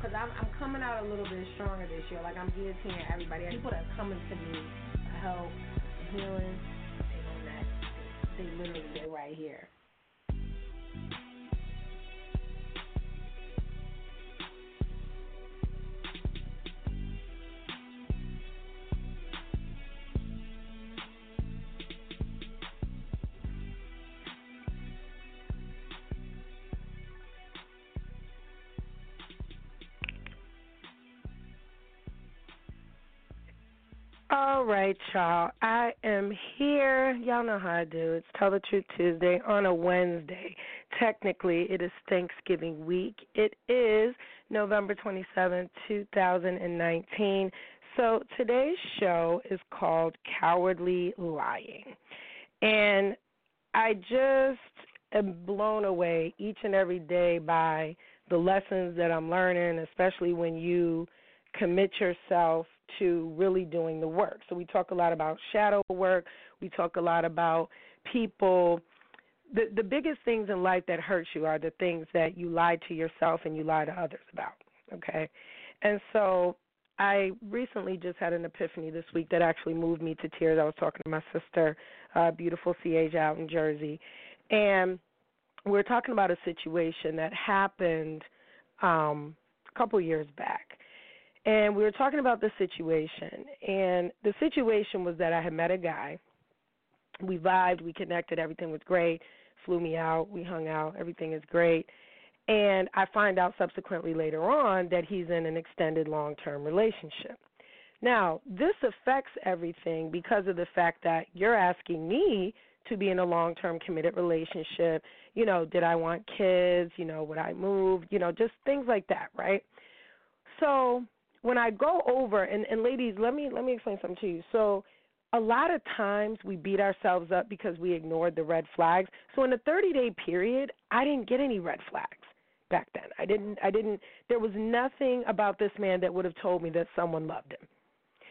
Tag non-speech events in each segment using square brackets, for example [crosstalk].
because I'm, I'm coming out a little bit stronger this year. Like I'm guillotining everybody. People that are coming to me help, healing, they don't. They literally they right here. All right, y'all. I am here. Y'all know how I do. It's Tell the Truth Tuesday on a Wednesday. Technically, it is Thanksgiving week. It is November 27, 2019. So today's show is called Cowardly Lying. And I just am blown away each and every day by the lessons that I'm learning, especially when you commit yourself to really doing the work. So we talk a lot about shadow work. We talk a lot about people. The the biggest things in life that hurt you are the things that you lie to yourself and you lie to others about. Okay, and so I recently just had an epiphany this week that actually moved me to tears. I was talking to my sister, uh, beautiful Seeasia out in Jersey, and we were talking about a situation that happened um, a couple years back and we were talking about the situation. And the situation was that I had met a guy. We vibed, we connected, everything was great. Flew me out, we hung out, everything is great. And I find out subsequently later on that he's in an extended long term relationship. Now, this affects everything because of the fact that you're asking me to be in a long term committed relationship. You know, did I want kids? You know, would I move? You know, just things like that, right? So when I go over and, and ladies, let me let me explain something to you. So a lot of times we beat ourselves up because we ignored the red flags. So in a 30 day period, I didn't get any red flags back then. I didn't I didn't there was nothing about this man that would have told me that someone loved him.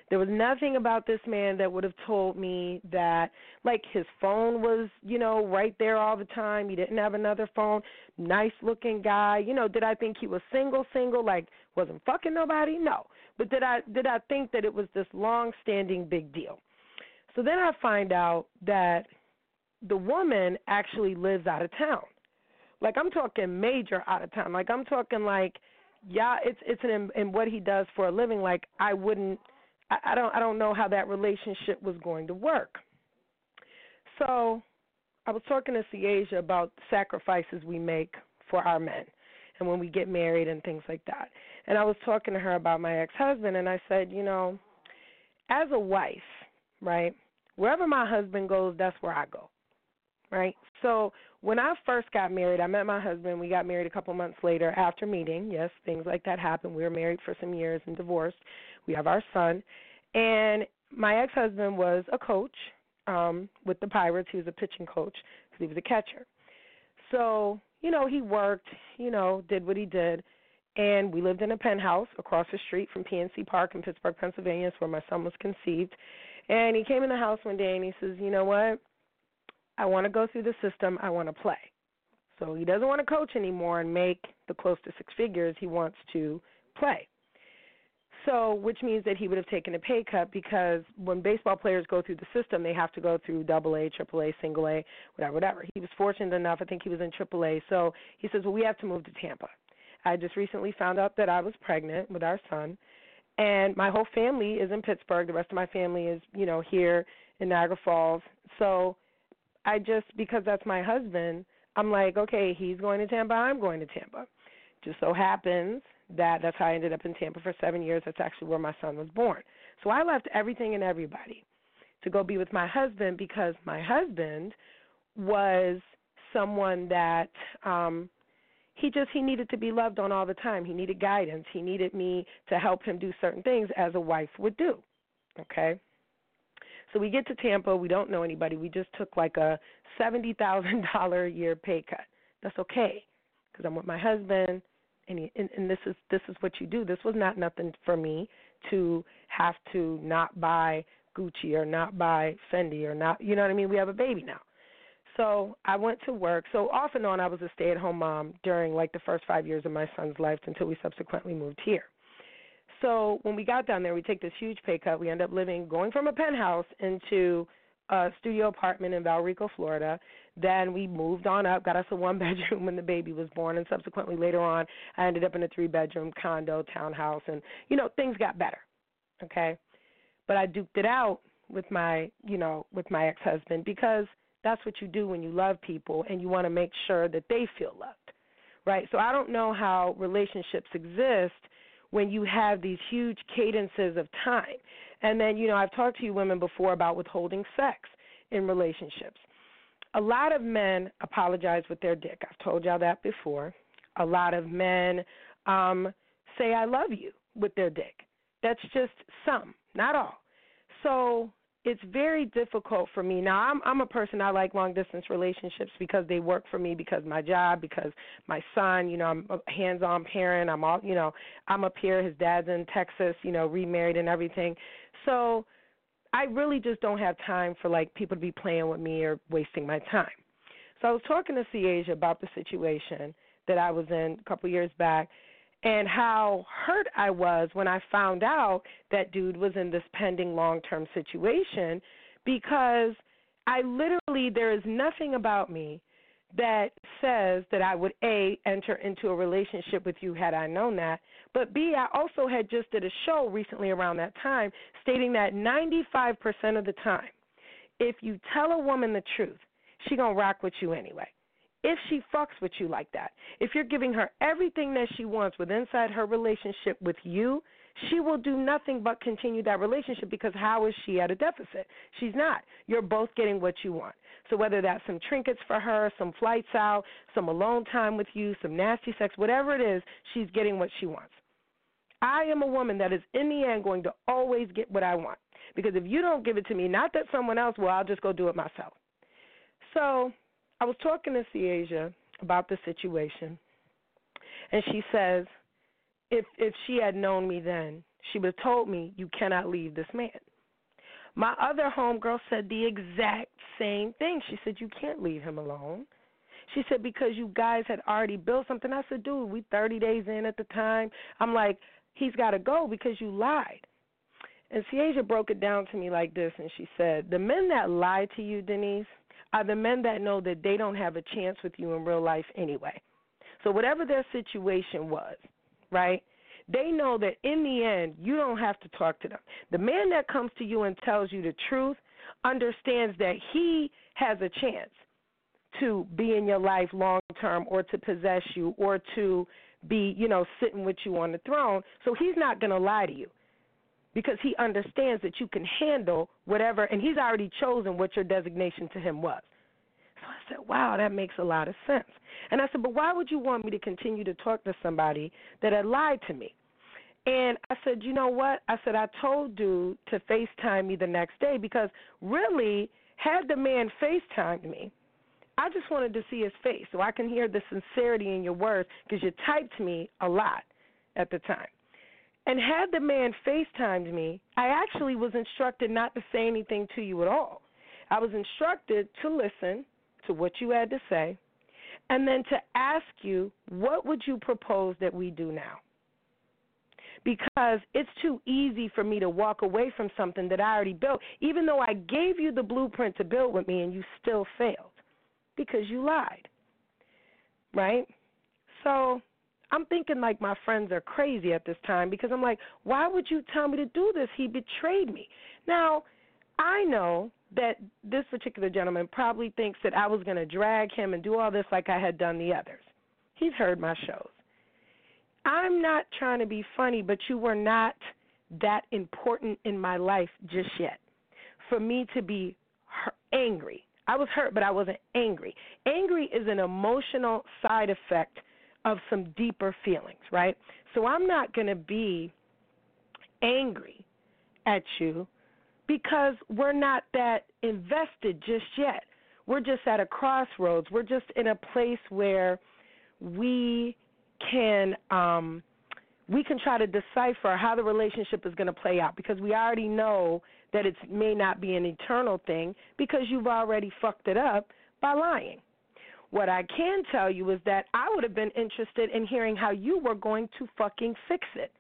There was nothing about this man that would have told me that, like, his phone was, you know, right there all the time. He didn't have another phone. Nice looking guy. You know, did I think he was single, single, like wasn't fucking nobody? No. But did I did I think that it was this long standing big deal? So then I find out that the woman actually lives out of town. Like I'm talking major out of town. Like I'm talking like yeah, it's it's an in what he does for a living. Like I wouldn't I, I don't I don't know how that relationship was going to work. So I was talking to Seeasia about sacrifices we make for our men and when we get married and things like that. And I was talking to her about my ex husband and I said, you know, as a wife, right, wherever my husband goes, that's where I go. Right? So when I first got married, I met my husband. We got married a couple months later after meeting. Yes, things like that happen. We were married for some years and divorced. We have our son. And my ex husband was a coach um, with the Pirates. He was a pitching coach because he was a catcher. So, you know, he worked, you know, did what he did. And we lived in a penthouse across the street from PNC Park in Pittsburgh, Pennsylvania. It's where my son was conceived. And he came in the house one day and he says, You know what? I want to go through the system. I want to play. So he doesn't want to coach anymore and make the close to six figures. He wants to play. So, which means that he would have taken a pay cut because when baseball players go through the system, they have to go through double A, triple A, single A, whatever, whatever. He was fortunate enough, I think he was in triple A. So he says, Well, we have to move to Tampa. I just recently found out that I was pregnant with our son, and my whole family is in Pittsburgh. The rest of my family is, you know, here in Niagara Falls. So I just because that's my husband, I'm like, okay, he's going to Tampa, I'm going to Tampa. Just so happens that that's how I ended up in Tampa for seven years. That's actually where my son was born. So I left everything and everybody to go be with my husband because my husband was someone that um he just he needed to be loved on all the time. He needed guidance. He needed me to help him do certain things as a wife would do. Okay? So we get to Tampa, we don't know anybody. We just took like a $70,000 a year pay cut. That's okay cuz I'm with my husband and, he, and and this is this is what you do. This was not nothing for me to have to not buy Gucci or not buy Fendi or not, you know what I mean? We have a baby now. So I went to work. So off and on, I was a stay-at-home mom during like the first five years of my son's life until we subsequently moved here. So when we got down there, we take this huge pay cut. We end up living, going from a penthouse into a studio apartment in Valrico, Florida. Then we moved on up, got us a one [laughs] bedroom when the baby was born, and subsequently later on, I ended up in a three bedroom condo, townhouse, and you know things got better. Okay, but I duked it out with my, you know, with my ex husband because that's what you do when you love people and you want to make sure that they feel loved, right? So I don't know how relationships exist when you have these huge cadences of time. And then, you know, I've talked to you women before about withholding sex in relationships. A lot of men apologize with their dick. I've told y'all that before. A lot of men um, say I love you with their dick. That's just some, not all. So it's very difficult for me. Now i'm i'm a person i like long distance relationships because they work for me because my job because my son you know i'm a hands on parent i'm all you know i'm up here his dad's in texas you know remarried and everything. So i really just don't have time for like people to be playing with me or wasting my time. So i was talking to Asia about the situation that i was in a couple years back and how hurt I was when I found out that dude was in this pending long term situation because I literally, there is nothing about me that says that I would A, enter into a relationship with you had I known that, but B, I also had just did a show recently around that time stating that 95% of the time, if you tell a woman the truth, she going to rock with you anyway if she fucks with you like that, if you're giving her everything that she wants with inside her relationship with you, she will do nothing but continue that relationship because how is she at a deficit? She's not. You're both getting what you want. So whether that's some trinkets for her, some flights out, some alone time with you, some nasty sex, whatever it is, she's getting what she wants. I am a woman that is in the end going to always get what I want. Because if you don't give it to me, not that someone else will, I'll just go do it myself. So I was talking to Seeasia about the situation, and she says, if if she had known me then, she would have told me you cannot leave this man. My other homegirl said the exact same thing. She said you can't leave him alone. She said because you guys had already built something. I said, dude, we 30 days in at the time. I'm like, he's got to go because you lied. And Seeasia broke it down to me like this, and she said, the men that lie to you, Denise, are the men that know that they don't have a chance with you in real life anyway. So whatever their situation was, right? They know that in the end, you don't have to talk to them. The man that comes to you and tells you the truth understands that he has a chance to be in your life long term or to possess you or to be, you know, sitting with you on the throne. So he's not going to lie to you because he understands that you can handle whatever, and he's already chosen what your designation to him was. So I said, wow, that makes a lot of sense. And I said, but why would you want me to continue to talk to somebody that had lied to me? And I said, you know what? I said, I told dude to FaceTime me the next day because really, had the man FaceTimed me, I just wanted to see his face so I can hear the sincerity in your words because you typed me a lot at the time. And had the man FaceTimed me, I actually was instructed not to say anything to you at all. I was instructed to listen to what you had to say and then to ask you, what would you propose that we do now? Because it's too easy for me to walk away from something that I already built, even though I gave you the blueprint to build with me and you still failed because you lied. Right? So I'm thinking like my friends are crazy at this time because I'm like, why would you tell me to do this? He betrayed me. Now, I know that this particular gentleman probably thinks that I was going to drag him and do all this like I had done the others. He's heard my shows. I'm not trying to be funny, but you were not that important in my life just yet for me to be angry. I was hurt, but I wasn't angry. Angry is an emotional side effect of some deeper feelings, right? So I'm not going to be angry at you because we're not that invested just yet. We're just at a crossroads. We're just in a place where we can um we can try to decipher how the relationship is going to play out because we already know that it may not be an eternal thing because you've already fucked it up by lying. What I can tell you is that I would have been interested in hearing how you were going to fucking fix it.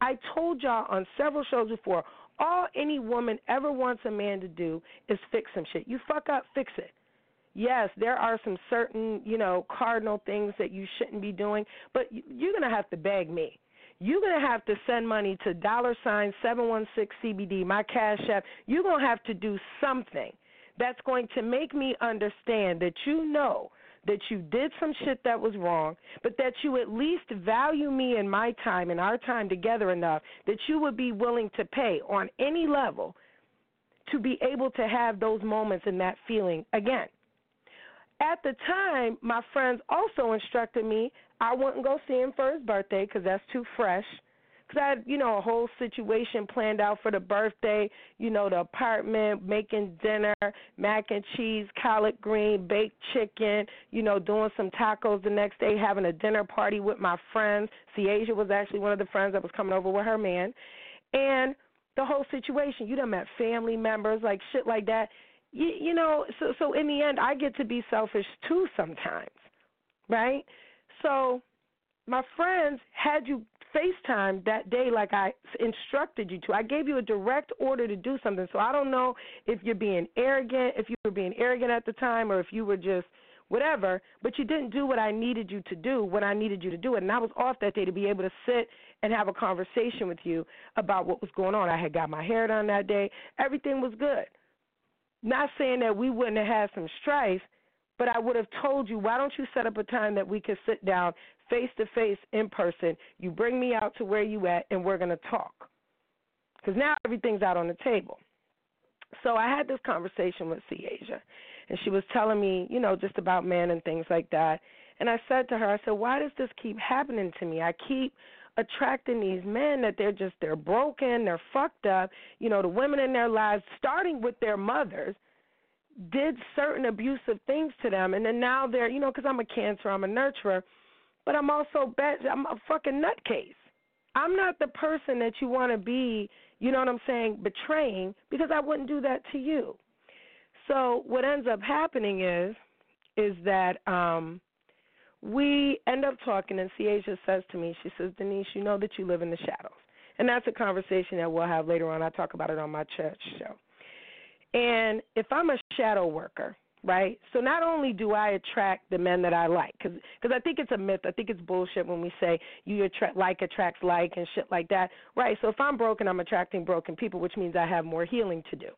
I told y'all on several shows before, all any woman ever wants a man to do is fix some shit. You fuck up, fix it. Yes, there are some certain, you know, cardinal things that you shouldn't be doing, but you're going to have to beg me. You're going to have to send money to dollar sign 716 CBD, my cash app. You're going to have to do something that's going to make me understand that you know that you did some shit that was wrong, but that you at least value me and my time and our time together enough that you would be willing to pay on any level to be able to have those moments and that feeling again. At the time, my friends also instructed me I wouldn't go see him for his birthday because that's too fresh because I had, you know, a whole situation planned out for the birthday, you know, the apartment, making dinner, mac and cheese, collard green, baked chicken, you know, doing some tacos the next day, having a dinner party with my friends. Seeasia was actually one of the friends that was coming over with her man. And the whole situation, you done met family members, like shit like that. You, you know, so so in the end, I get to be selfish too sometimes, right? So my friends had you FaceTime that day like I instructed you to. I gave you a direct order to do something. So I don't know if you're being arrogant, if you were being arrogant at the time, or if you were just whatever, but you didn't do what I needed you to do when I needed you to do it. And I was off that day to be able to sit and have a conversation with you about what was going on. I had got my hair done that day. Everything was good. Not saying that we wouldn't have had some strife, but I would have told you, why don't you set up a time that we could sit down face to face in person. You bring me out to where you at, and we're going to talk. Because now everything's out on the table. So I had this conversation with Seeasia, and she was telling me, you know, just about men and things like that. And I said to her, I said, why does this keep happening to me? I keep attracting these men that they're just they're broken, they're fucked up. You know, the women in their lives, starting with their mothers, did certain abusive things to them, and then now they're, you know, because I'm a cancer, I'm a nurturer but I'm also bad. I'm a fucking nutcase. I'm not the person that you want to be, you know what I'm saying, betraying because I wouldn't do that to you. So what ends up happening is is that um we end up talking and Seeasia says to me, she says, Denise, you know that you live in the shadows. And that's a conversation that we'll have later on. I talk about it on my church show. And if I'm a shadow worker, right? So not only do I attract the men that I like, because cause I think it's a myth. I think it's bullshit when we say you attract like attracts like and shit like that, right? So if I'm broken, I'm attracting broken people, which means I have more healing to do.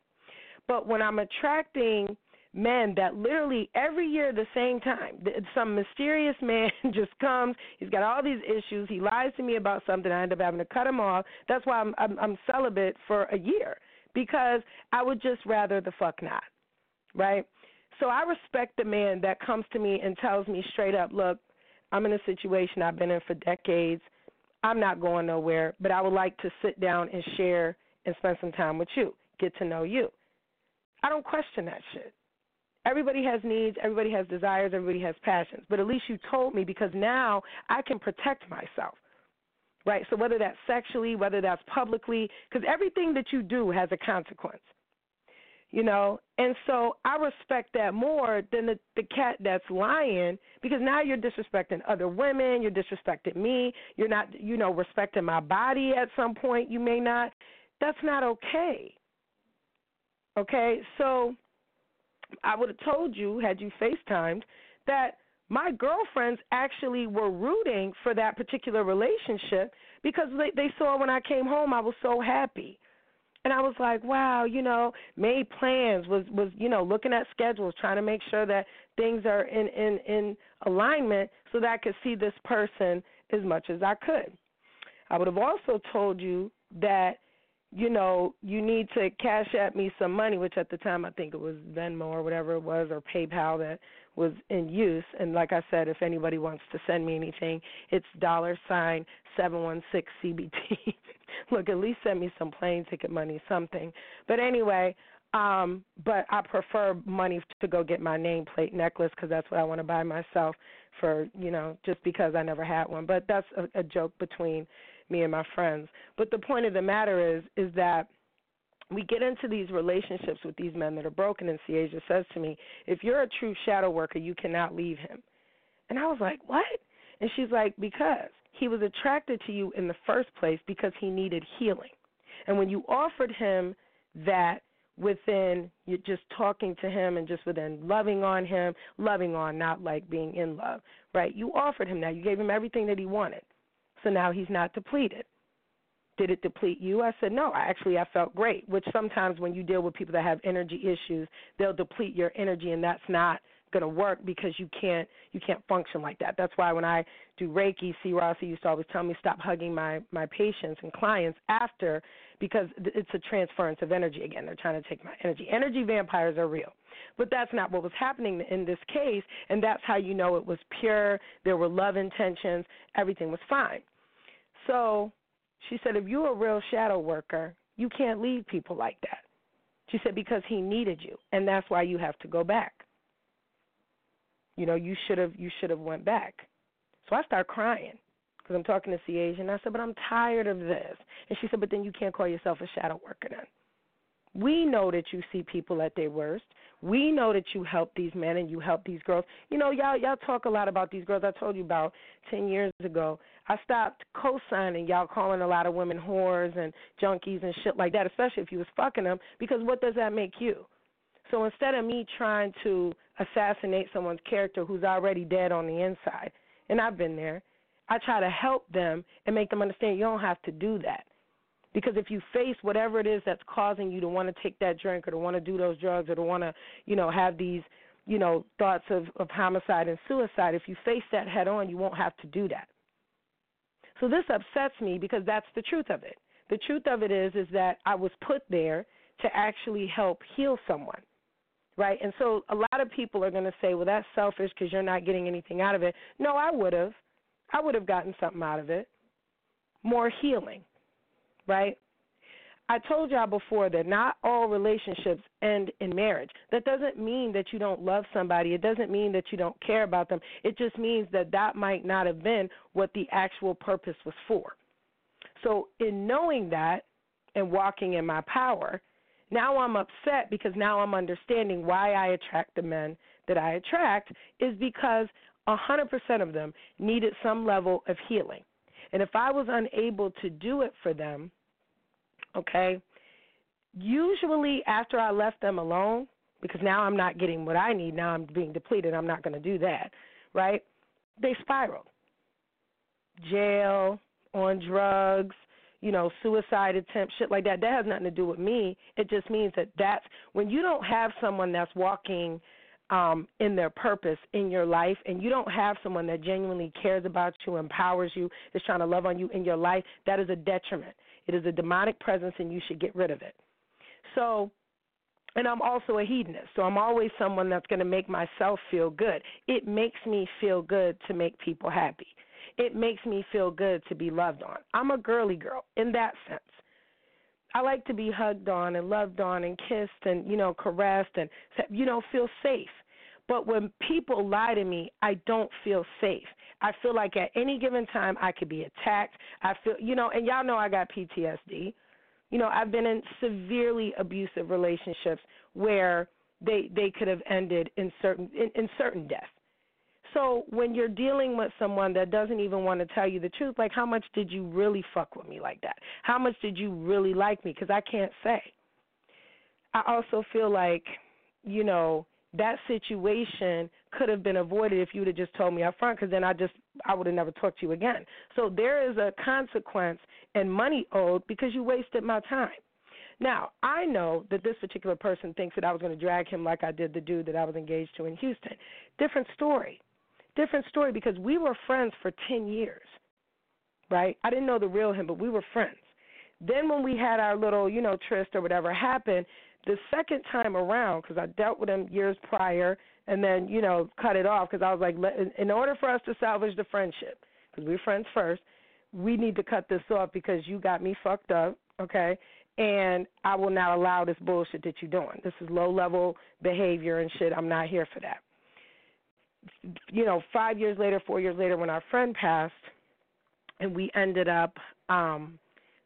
But when I'm attracting men that literally every year at the same time some mysterious man [laughs] just comes he's got all these issues he lies to me about something i end up having to cut him off that's why i'm i'm, I'm celibate for a year because i would just rather the fuck not right so I respect the man that comes to me and tells me straight up, look, I'm in a situation I've been in for decades. I'm not going nowhere, but I would like to sit down and share and spend some time with you, get to know you. I don't question that shit. Everybody has needs, everybody has desires, everybody has passions. But at least you told me because now I can protect myself. Right? So whether that's sexually, whether that's publicly, because everything that you do has a consequence you know? And so i respect that more than the the cat that's lying because now you're disrespecting other women you're disrespecting me you're not you know respecting my body at some point you may not. That's not okay. Okay? So i would have told you had you facetimed that my girlfriends actually were rooting for that particular relationship because they they saw when i came home i was so happy And I was like, wow, you know, made plans, was was you know looking at schedules, trying to make sure that things are in in in alignment so that I could see this person as much as I could. I would have also told you that you know, you need to cash at me some money, which at the time I think it was Venmo or whatever it was, or PayPal that was in use. And like I said, if anybody wants to send me anything, it's dollar sign seven one six CBD. [laughs] Look, at least send me some plane ticket money, something. But anyway, um, but I prefer money to go get my nameplate necklace because that's what I want to buy myself for, you know, just because I never had one. But that's a, a joke between me and my friends. But the point of the matter is is that we get into these relationships with these men that are broken and Seeasia says to me, If you're a true shadow worker, you cannot leave him. And I was like, What? And she's like, Because he was attracted to you in the first place because he needed healing. And when you offered him that within you just talking to him and just within loving on him, loving on, not like being in love, right? You offered him that. You gave him everything that he wanted. So now he's not depleted. Did it deplete you? I said, no. I Actually, I felt great, which sometimes when you deal with people that have energy issues, they'll deplete your energy, and that's not going to work because you can't you can't function like that. That's why when I do Reiki, C. Rossi used to always tell me stop hugging my my patients and clients after because it's a transference of energy again. They're trying to take my energy. Energy vampires are real. But that's not what was happening in this case, and that's how you know it was pure. There were love intentions. Everything was fine. So she said, if you're a real shadow worker, you can't leave people like that. She said, because he needed you, and that's why you have to go back. You know, you should have you should have went back. So I start crying because I'm talking to Seeasia, and I said, but I'm tired of this. And she said, but then you can't call yourself a shadow worker then. We know that you see people at their worst. We know that you help these men and you help these girls. You know, y'all y'all talk a lot about these girls. I told you about ten years ago. I stopped co-signing y'all calling a lot of women whores and junkies and shit like that, especially if you was fucking them. Because what does that make you? So instead of me trying to assassinate someone's character who's already dead on the inside, and I've been there, I try to help them and make them understand you don't have to do that. Because if you face whatever it is that's causing you to want to take that drink or to want to do those drugs or to want to, you know, have these, you know, thoughts of, of homicide and suicide, if you face that head on, you won't have to do that. So this upsets me because that's the truth of it. The truth of it is is that I was put there to actually help heal someone. Right? And so a lot of people are going to say, "Well, that's selfish because you're not getting anything out of it." No, I would have. I would have gotten something out of it. More healing right? I told y'all before that not all relationships end in marriage. That doesn't mean that you don't love somebody. It doesn't mean that you don't care about them. It just means that that might not have been what the actual purpose was for. So, in knowing that and walking in my power, now I'm upset because now I'm understanding why I attract the men that I attract is because 100% of them needed some level of healing. And if I was unable to do it for them, okay? Usually after I left them alone, because now I'm not getting what I need, now I'm being depleted, I'm not going to do that, right? They spiral. Jail, on drugs, you know, suicide attempt, shit like that. That has nothing to do with me. It just means that that's when you don't have someone that's walking um, in their purpose in your life, and you don't have someone that genuinely cares about you, empowers you, is trying to love on you in your life, that is a detriment. It is a demonic presence, and you should get rid of it. So, and I'm also a hedonist, so I'm always someone that's going to make myself feel good. It makes me feel good to make people happy. It makes me feel good to be loved on. I'm a girly girl in that sense. I like to be hugged on and loved on and kissed and you know caressed and you know feel safe. But when people lie to me, I don't feel safe. I feel like at any given time I could be attacked. I feel, you know, and y'all know I got PTSD. You know, I've been in severely abusive relationships where they they could have ended in certain in, in certain death. So when you're dealing with someone that doesn't even want to tell you the truth, like how much did you really fuck with me like that? How much did you really like me? Because I can't say. I also feel like, you know, that situation could have been avoided if you would have just told me up front because then I just I would have never talked to you again. So there is a consequence and money owed because you wasted my time. Now, I know that this particular person thinks that I was going to drag him like I did the dude that I was engaged to in Houston. Different story. Different story because we were friends for 10 years, right? I didn't know the real him, but we were friends. Then when we had our little, you know, tryst or whatever happened, the second time around, because I dealt with him years prior, and then you know cut it off because I was like, in order for us to salvage the friendship, because we're friends first, we need to cut this off because you got me fucked up, okay? And I will not allow this bullshit that you're doing. This is low level behavior and shit. I'm not here for that. You know, five years later, four years later, when our friend passed, and we ended up um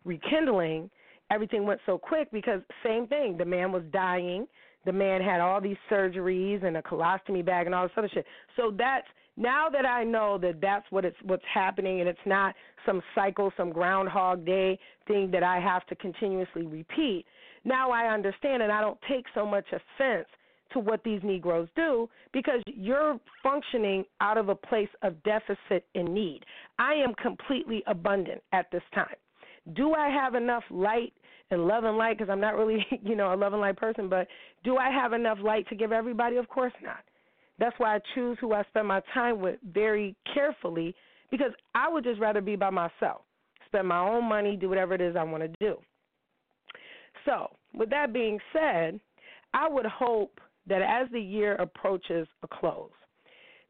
rekindling, everything went so quick because same thing. The man was dying. The man had all these surgeries and a colostomy bag and all this other shit. So that's now that I know that that's what it's what's happening and it's not some cycle, some groundhog day thing that I have to continuously repeat. Now I understand and I don't take so much offense to what these Negroes do because you're functioning out of a place of deficit and need. I am completely abundant at this time. Do I have enough light and love and light? Because I'm not really, [laughs] you know, a love and light person, but do I have enough light to give everybody? Of course not. That's why I choose who I spend my time with very carefully because I would just rather be by myself, spend my own money, do whatever it is I want to do. So, with that being said, I would hope that as the year approaches a close,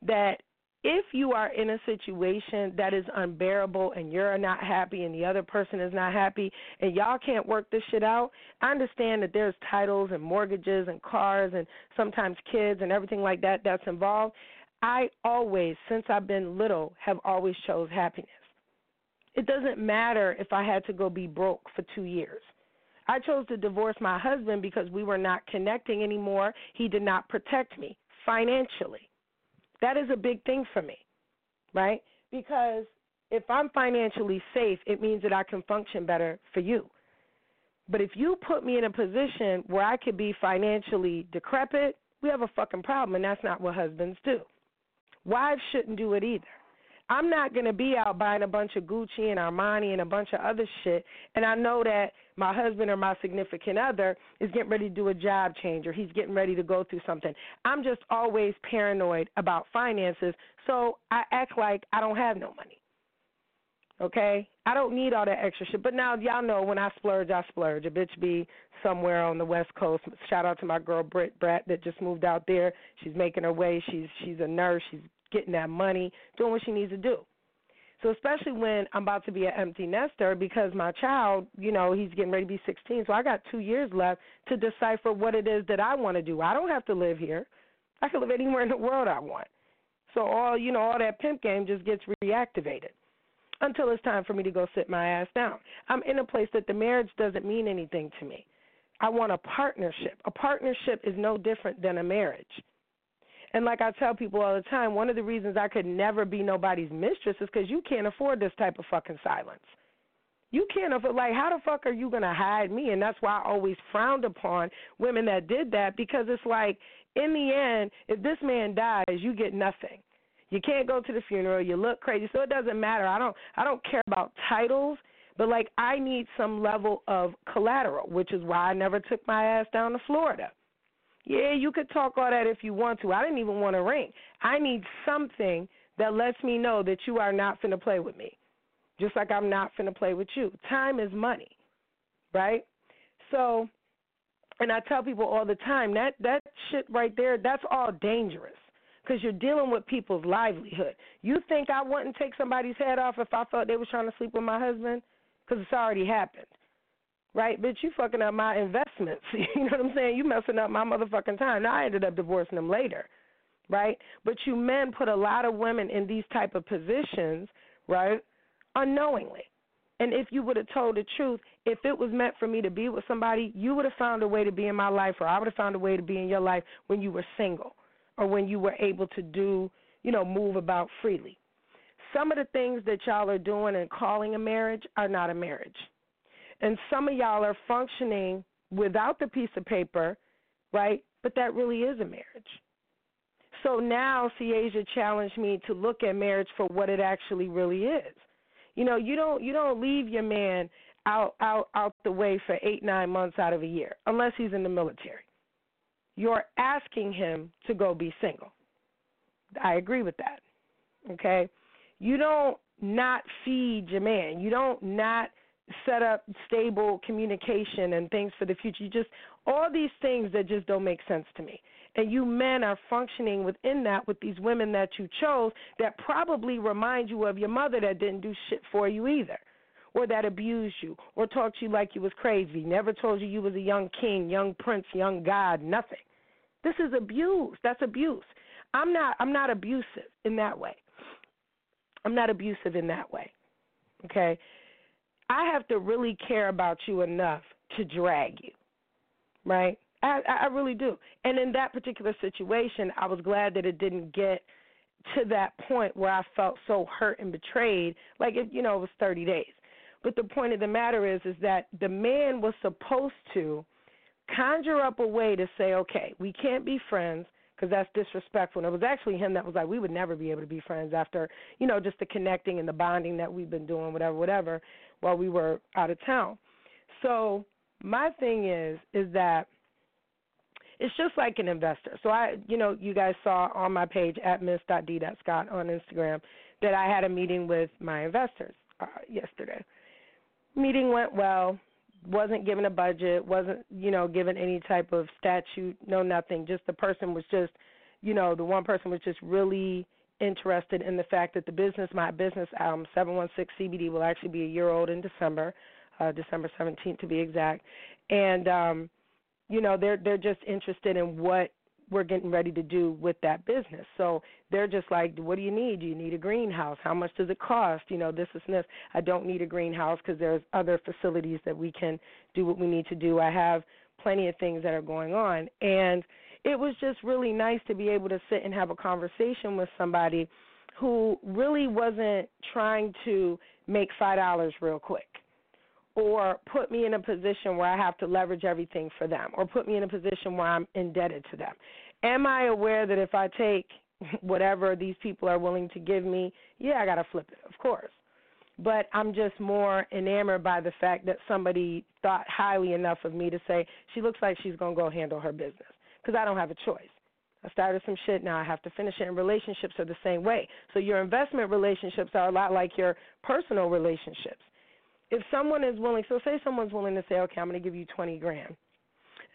that if you are in a situation that is unbearable and you're not happy and the other person is not happy and y'all can't work this shit out, I understand that there's titles and mortgages and cars and sometimes kids and everything like that that's involved. I always, since I've been little, have always chose happiness. It doesn't matter if I had to go be broke for 2 years. I chose to divorce my husband because we were not connecting anymore. He did not protect me financially. That is a big thing for me, right? Because if I'm financially safe, it means that I can function better for you. But if you put me in a position where I could be financially decrepit, we have a fucking problem, and that's not what husbands do. Wives shouldn't do it either. I'm not going to be out buying a bunch of Gucci and Armani and a bunch of other shit, and I know that my husband or my significant other is getting ready to do a job change or he's getting ready to go through something. I'm just always paranoid about finances, so I act like I don't have no money. Okay? I don't need all that extra shit. But now y'all know when I splurge, I splurge. A bitch be somewhere on the West Coast. Shout out to my girl Britt Brat that just moved out there. She's making her way. She's she's a nurse. She's getting that money, doing what she needs to do. So especially when I'm about to be an empty nester because my child, you know, he's getting ready to be 16. So I got 2 years left to decipher what it is that I want to do. I don't have to live here. I can live anywhere in the world I want. So all, you know, all that pimp game just gets reactivated until it's time for me to go sit my ass down. I'm in a place that the marriage doesn't mean anything to me. I want a partnership. A partnership is no different than a marriage. And like I tell people all the time, one of the reasons I could never be nobody's mistress is because you can't afford this type of fucking silence. You can't afford, like, how the fuck are you going to hide me? And that's why I always frowned upon women that did that because it's like, in the end, if this man dies, you get nothing. You can't go to the funeral. You look crazy, so it doesn't matter. I don't. I don't care about titles, but like I need some level of collateral, which is why I never took my ass down to Florida. Yeah, you could talk all that if you want to. I didn't even want a ring. I need something that lets me know that you are not finna play with me. Just like I'm not finna play with you. Time is money. Right? So and I tell people all the time that that shit right there, that's all dangerous because you're dealing with people's livelihood. You think I wouldn't take somebody's head off if I thought they was trying to sleep with my husband? Because it's already happened right? Bitch, you fucking up my investments. [laughs] You know what I'm saying? You messing up my motherfucking time. Now I ended up divorcing them later, right? But you men put a lot of women in these type of positions, right? Unknowingly. And if you would have told the truth, if it was meant for me to be with somebody, you would have found a way to be in my life, or I would have found a way to be in your life when you were single, or when you were able to do, you know, move about freely. Some of the things that y'all are doing and calling a marriage are not a marriage and some of y'all are functioning without the piece of paper, right? But that really is a marriage. So now Seeasia challenged me to look at marriage for what it actually really is. You know, you don't you don't leave your man out out out the way for eight nine months out of a year, unless he's in the military. You're asking him to go be single. I agree with that. Okay, you don't not feed your man. You don't not set up stable communication and things for the future. You just all these things that just don't make sense to me. And you men are functioning within that with these women that you chose that probably remind you of your mother that didn't do shit for you either. Or that abused you, or talked to you like you was crazy, never told you you was a young king, young prince, young god, nothing. This is abuse. That's abuse. I'm not I'm not abusive in that way. I'm not abusive in that way. Okay? I have to really care about you enough to drag you. Right? I, I really do. And in that particular situation, I was glad that it didn't get to that point where I felt so hurt and betrayed. Like if you know it was 30 days. But the point of the matter is, is that the man was supposed to conjure up a way to say, okay, we can't be friends because that's disrespectful. And it was actually him that was like, we would never be able to be friends after, you know, just the connecting and the bonding that we've been doing, whatever, whatever, while we were out of town. So my thing is, is that it's just like an investor. So I, you know, you guys saw on my page at miss.d.scott on Instagram that I had a meeting with my investors uh, yesterday. Meeting went well. Wasn't given a budget. Wasn't you know given any type of statute. No nothing. Just the person was just, you know, the one person was just really interested in the fact that the business, my business, um, 716 CBD, will actually be a year old in December, uh, December 17th to be exact, and um, you know they're they're just interested in what we're getting ready to do with that business. So they're just like, what do you need? Do you need a greenhouse? How much does it cost? You know, this, is this. I don't need a greenhouse because there's other facilities that we can do what we need to do. I have plenty of things that are going on. And it was just really nice to be able to sit and have a conversation with somebody who really wasn't trying to make $5 real quick or put me in a position where I have to leverage everything for them, or put me in a position where I'm indebted to them. Am I aware that if I take [laughs] whatever these people are willing to give me, yeah, I got to flip it, of course. But I'm just more enamored by the fact that somebody thought highly enough of me to say, she looks like she's going to go handle her business. Because I don't have a choice. I started some shit, now I have to finish it. And relationships are the same way. So your investment relationships are a lot like your personal relationships if someone is willing, so say someone's willing to say, okay, I'm going to give you 20 grand,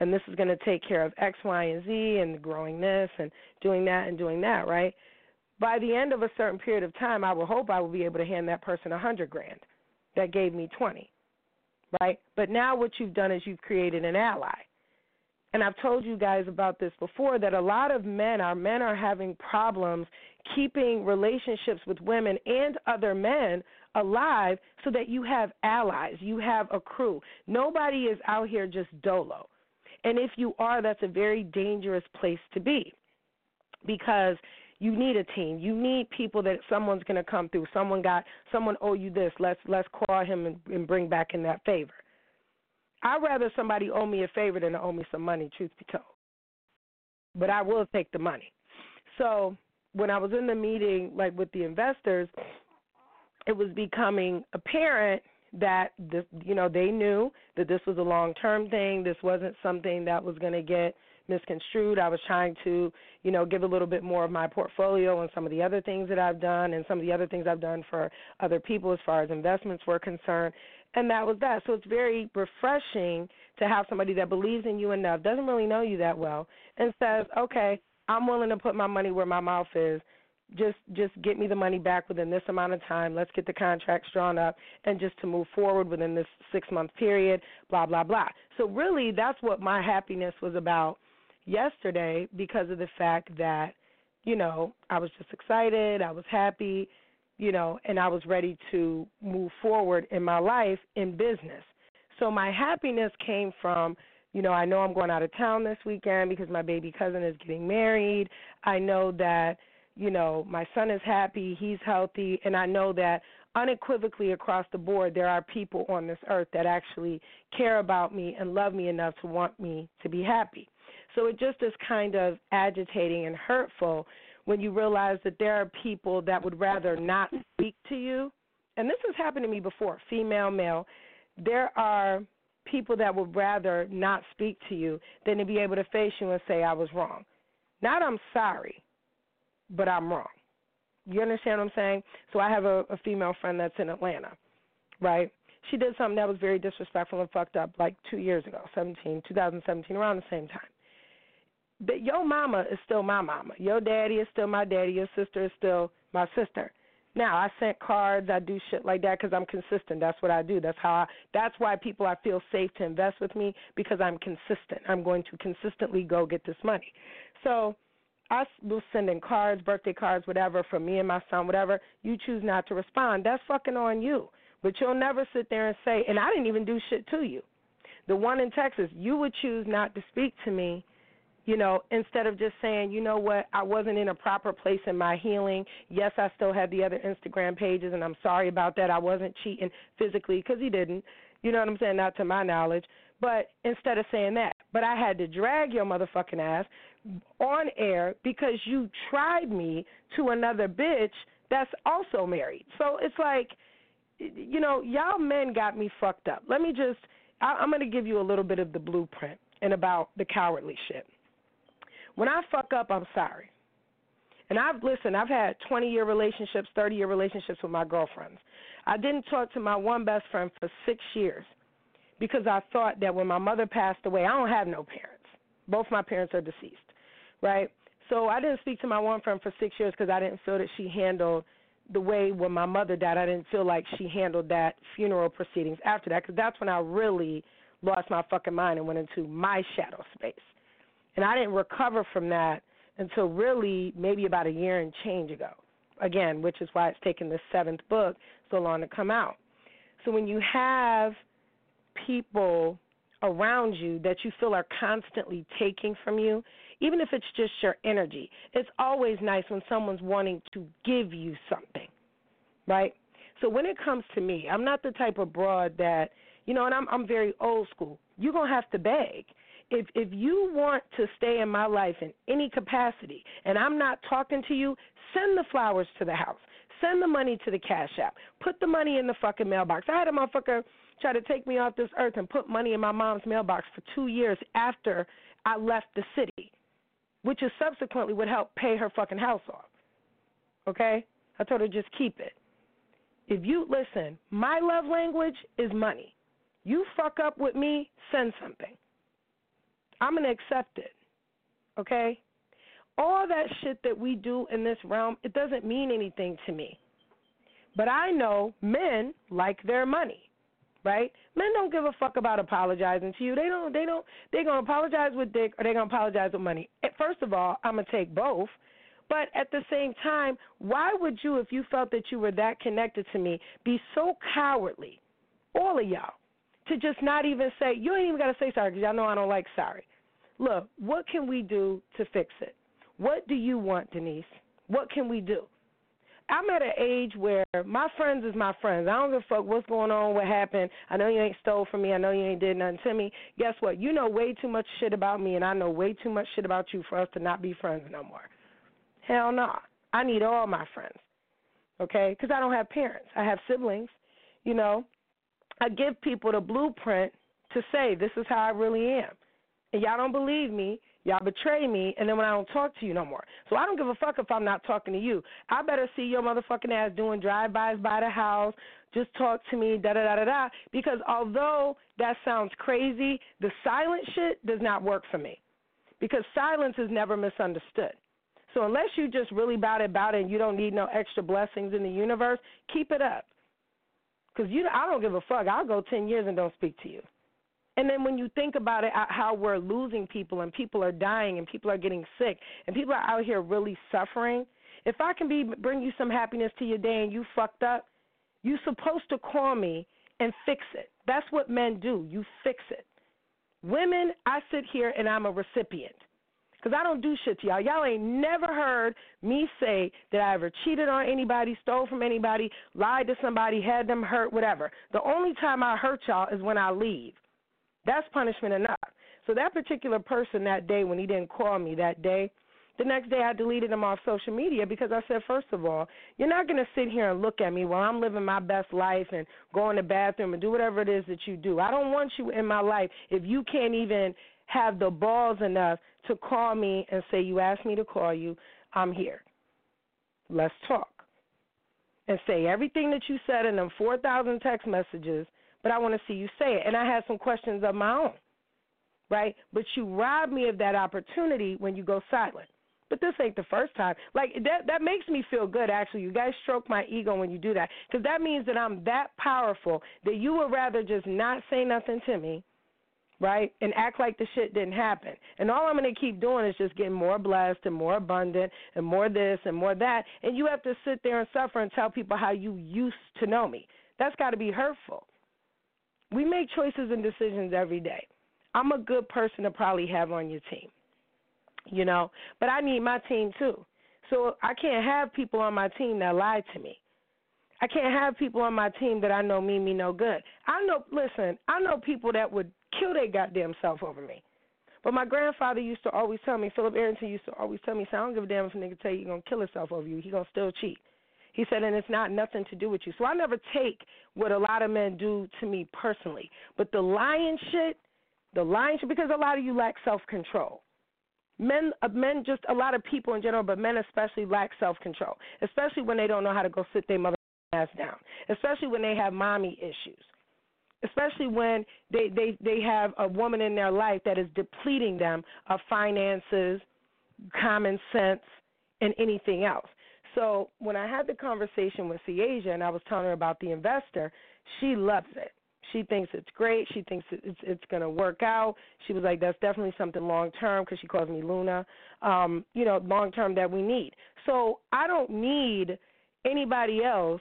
and this is going to take care of X, Y, and Z, and growing this and doing that and doing that, right? By the end of a certain period of time, I will hope I will be able to hand that person a 100 grand that gave me 20, right? But now what you've done is you've created an ally. And I've told you guys about this before that a lot of men, our men are having problems keeping relationships with women and other men alive so that you have allies, you have a crew. Nobody is out here just dolo. And if you are, that's a very dangerous place to be because you need a team. You need people that someone's going to come through. Someone got someone owe you this. Let's let's call him and, and bring back in that favor. I'd rather somebody owe me a favor than to owe me some money, truth be told. But I will take the money. So when I was in the meeting, like with the investors, it was becoming apparent that this, you know they knew that this was a long term thing. This wasn't something that was going to get misconstrued. I was trying to, you know, give a little bit more of my portfolio and some of the other things that I've done and some of the other things I've done for other people as far as investments were concerned. And that was that. So it's very refreshing to have somebody that believes in you enough, doesn't really know you that well, and says, "Okay, I'm willing to put my money where my mouth is. Just just get me the money back within this amount of time. Let's get the contracts drawn up and just to move forward within this six month period blah blah blah. So really that's what my happiness was about yesterday because of the fact that you know i was just excited i was happy you know and i was ready to move forward in my life in business so my happiness came from you know i know i'm going out of town this weekend because my baby cousin is getting married i know that you know, my son is happy, he's healthy, and I know that unequivocally across the board there are people on this earth that actually care about me and love me enough to want me to be happy. So it just is kind of agitating and hurtful when you realize that there are people that would rather not speak to you. And this has happened to me before, female, male, there are people that would rather not speak to you than to be able to face you and say I was wrong. Not I'm sorry, but I'm wrong. You understand what I'm saying? So I have a, a female friend that's in Atlanta, right? She did something that was very disrespectful and fucked up like two years ago, 17, 2017, around the same time. But your mama is still my mama. Your daddy is still my daddy. Your sister is still my sister. Now I sent cards. I do shit like that because I'm consistent. That's what I do. That's how. I, that's why people I feel safe to invest with me because I'm consistent. I'm going to consistently go get this money. So I will send in cards, birthday cards, whatever, for me and my son, whatever. You choose not to respond. That's fucking on you. But you'll never sit there and say, and I didn't even do shit to you. The one in Texas, you would choose not to speak to me you know, instead of just saying, you know what, I wasn't in a proper place in my healing. Yes, I still have the other Instagram pages, and I'm sorry about that. I wasn't cheating physically because he didn't. You know what I'm saying? Not to my knowledge. But instead of saying that, but I had to drag your motherfucking ass on air because you tried me to another bitch that's also married. So it's like, you know, y'all men got me fucked up. Let me just, I, I'm going to give you a little bit of the blueprint and about the cowardly shit. When I fuck up, I'm sorry. And I've listened, I've had 20 year relationships, 30 year relationships with my girlfriends. I didn't talk to my one best friend for six years because I thought that when my mother passed away, I don't have no parents. Both my parents are deceased, right? So I didn't speak to my one friend for six years because I didn't feel that she handled the way when my mother died. I didn't feel like she handled that funeral proceedings after that because that's when I really lost my fucking mind and went into my shadow space. And I didn't recover from that until really maybe about a year and change ago. Again, which is why it's taken the seventh book so long to come out. So when you have people around you that you feel are constantly taking from you, even if it's just your energy, it's always nice when someone's wanting to give you something, right? So when it comes to me, I'm not the type of broad that, you know, and I'm I'm very old school. You're gonna have to beg if if you want to stay in my life in any capacity and I'm not talking to you, send the flowers to the house. Send the money to the cash app. Put the money in the fucking mailbox. I had a motherfucker try to take me off this earth and put money in my mom's mailbox for two years after I left the city, which is subsequently would help pay her fucking house off. Okay? I told her just keep it. If you listen, my love language is money. You fuck up with me, send something. I'm going to accept it. Okay? All that shit that we do in this realm, it doesn't mean anything to me. But I know men like their money. Right? Men don't give a fuck about apologizing to you. They don't they don't they're gonna apologize with dick or they're gonna apologize with money. Eh, first of all, I'm gonna take both. But at the same time, why would you, if you felt that you were that connected to me, be so cowardly, all of y'all, to just not even say, you ain't even got to say sorry because y'all know I don't like sorry. Look, what can we do to fix it? What do you want, Denise? What can we do? I'm at an age where my friends is my friends. I don't give a fuck what's going on, what happened. I know you ain't stole from me. I know you ain't did nothing to me. Guess what? You know way too much shit about me, and I know way too much shit about you for us to not be friends no more. Hell no. Nah. I need all my friends, okay? Because I don't have parents. I have siblings, you know. I give people the blueprint to say this is how I really am. And y'all don't believe me, y'all betray me, and then when I don't talk to you no more. So I don't give a fuck if I'm not talking to you. I better see your motherfucking ass doing drive-bys by the house, just talk to me, da da da da da. Because although that sounds crazy, the silent shit does not work for me. Because silence is never misunderstood. So unless you just really about it, about it, and you don't need no extra blessings in the universe, keep it up. Because you, I don't give a fuck. I'll go ten years and don't speak to you. And then when you think about it, uh, how we're losing people and people are dying and people are getting sick and people are out here really suffering, if I can be bring you some happiness to your day and you fucked up, you're supposed to call me and fix it. That's what men do. You fix it. Women, I sit here and I'm a recipient. Because I don't do shit to y'all. Y'all ain't never heard me say that I ever cheated on anybody, stole from anybody, lied to somebody, had them hurt, whatever. The only time I hurt y'all is when I leave. That's punishment enough. So that particular person that day when he didn't call me that day, The next day, I deleted him off social media because I said, first of all, you're not going to sit here and look at me while I'm living my best life and go in the bathroom and do whatever it is that you do. I don't want you in my life if you can't even have the balls enough to call me and say, You asked me to call you, I'm here. Let's talk. And say everything that you said in them 4,000 text messages, but I want to see you say it. And I had some questions of my own, right? But you robbed me of that opportunity when you go silent. But this ain't the first time. Like that that makes me feel good actually. You guys stroke my ego when you do that cuz that means that I'm that powerful that you would rather just not say nothing to me right? And act like the shit didn't happen. And all I'm going to keep doing is just getting more blessed and more abundant and more this and more that. And you have to sit there and suffer and tell people how you used to know me. That's got to be hurtful. We make choices and decisions every day. I'm a good person to probably have on your team, you know, but I need my team too. So I can't have people on my team that lie to me. I can't have people on my team that I know mean me no good. I know, listen, I know people that would kill their goddamn self over me. But my grandfather used to always tell me, Philip Arrington used to always tell me, so I don't give a damn if a nigga tell you he's to kill himself over you. He to still cheat. He said, and it's not nothing to do with you. So I never take what a lot of men do to me personally. But the lying shit, the lying shit, because a lot of you lack self control. Men, uh, men, just a lot of people in general, but men especially lack self control, especially when they don't know how to go sit their mother ass down, especially when they have mommy issues especially when they they they have a woman in their life that is depleting them of finances, common sense, and anything else. So when I had the conversation with Seeasia and I was telling her about the investor, she loves it. She thinks it's great. She thinks it's it's going to work out. She was like, "That's definitely something long term," because she calls me Luna. Um, you know, long term that we need. So I don't need anybody else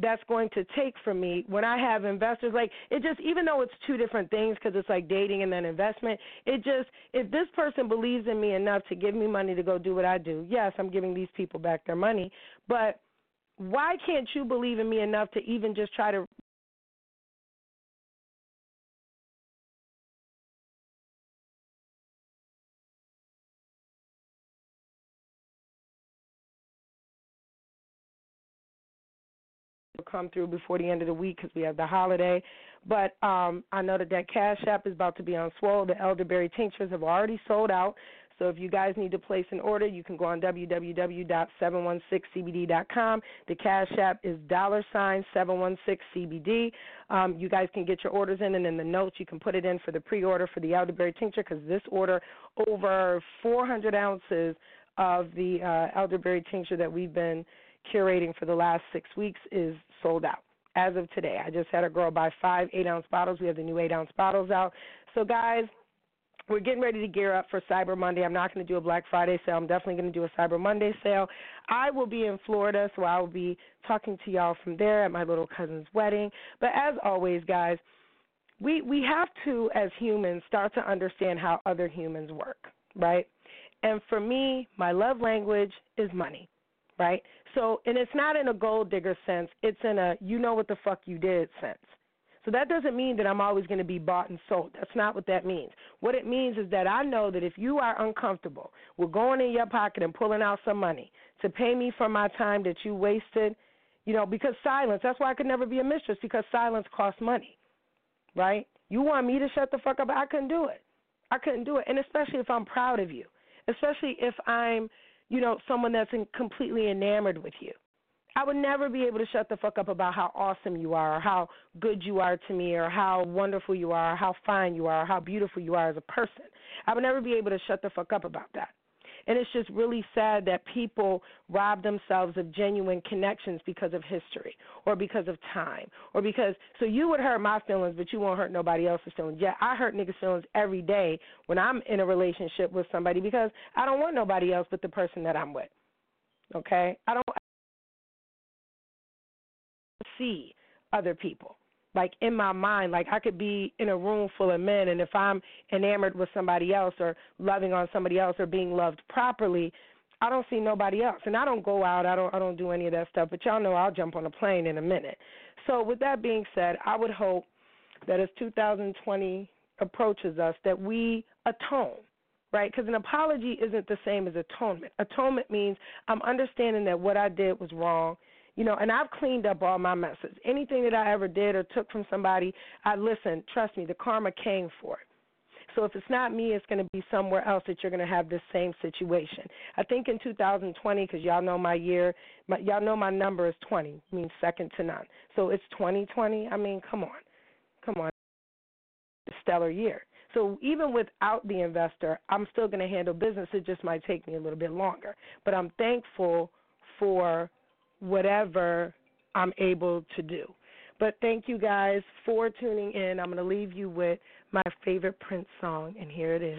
that's going to take from me when I have investors. Like it just, even though it's two different things because it's like dating and then investment. It just, if this person believes in me enough to give me money to go do what I do, yes, I'm giving these people back their money. But why can't you believe in me enough to even just try to come through before the end of the week because we have the holiday. But um, I know that that Cash App is about to be on swole. The elderberry tinctures have already sold out. So if you guys need to place an order, you can go on www.716cbd.com. The Cash App is dollar sign 716cbd. Um, you guys can get your orders in, and in the notes you can put it in for the pre-order for the elderberry tincture because this order over 400 ounces of the uh, elderberry tincture that we've been curating for the last six weeks is sold out as of today. I just had a girl buy five eight ounce bottles. We have the new eight ounce bottles out. So, guys, we're getting ready to gear up for Cyber Monday. I'm not going to do a Black Friday sale. I'm definitely going to do a Cyber Monday sale. I will be in Florida, so I will be talking to y'all from there at my little cousin's wedding. But as always, guys, we we have to, as humans, start to understand how other humans work, right? And for me, my love language is money right? So, and it's not in a gold digger sense, it's in a you know what the fuck you did sense. So that doesn't mean that I'm always going to be bought and sold. That's not what that means. What it means is that I know that if you are uncomfortable with going in your pocket and pulling out some money to pay me for my time that you wasted, you know, because silence, that's why I could never be a mistress because silence costs money, right? You want me to shut the fuck up? I couldn't do it. I couldn't do it. And especially if I'm proud of you, especially if I'm you know, someone that's in, completely enamored with you. I would never be able to shut the fuck up about how awesome you are, or how good you are to me, or how wonderful you are, or how fine you are, or how beautiful you are as a person. I would never be able to shut the fuck up about that. And it's just really sad that people rob themselves of genuine connections because of history or because of time or because so you would hurt my feelings but you won't hurt nobody else's feelings. Yeah, I hurt niggas' feelings every day when I'm in a relationship with somebody because I don't want nobody else but the person that I'm with. Okay? I don't see other people like in my mind like i could be in a room full of men and if i'm enamored with somebody else or loving on somebody else or being loved properly i don't see nobody else and i don't go out i don't i don't do any of that stuff but y'all know i'll jump on a plane in a minute so with that being said i would hope that as 2020 approaches us that we atone right? Because an apology isn't the same as atonement. Atonement means I'm understanding that what I did was wrong, you know, and I've cleaned up all my messes. Anything that I ever did or took from somebody, I listen, trust me, the karma came for it. So if it's not me, it's going to be somewhere else that you're going to have this same situation. I think in 2020, because y'all know my year, my, y'all know my number is 20, means second to none. So it's 2020. I mean, come on, come on, stellar year. So even without the investor, I'm still going to handle business. It just might take me a little bit longer. But I'm thankful for whatever I'm able to do. But thank you guys for tuning in. I'm going to leave you with my favorite Prince song, and here it is.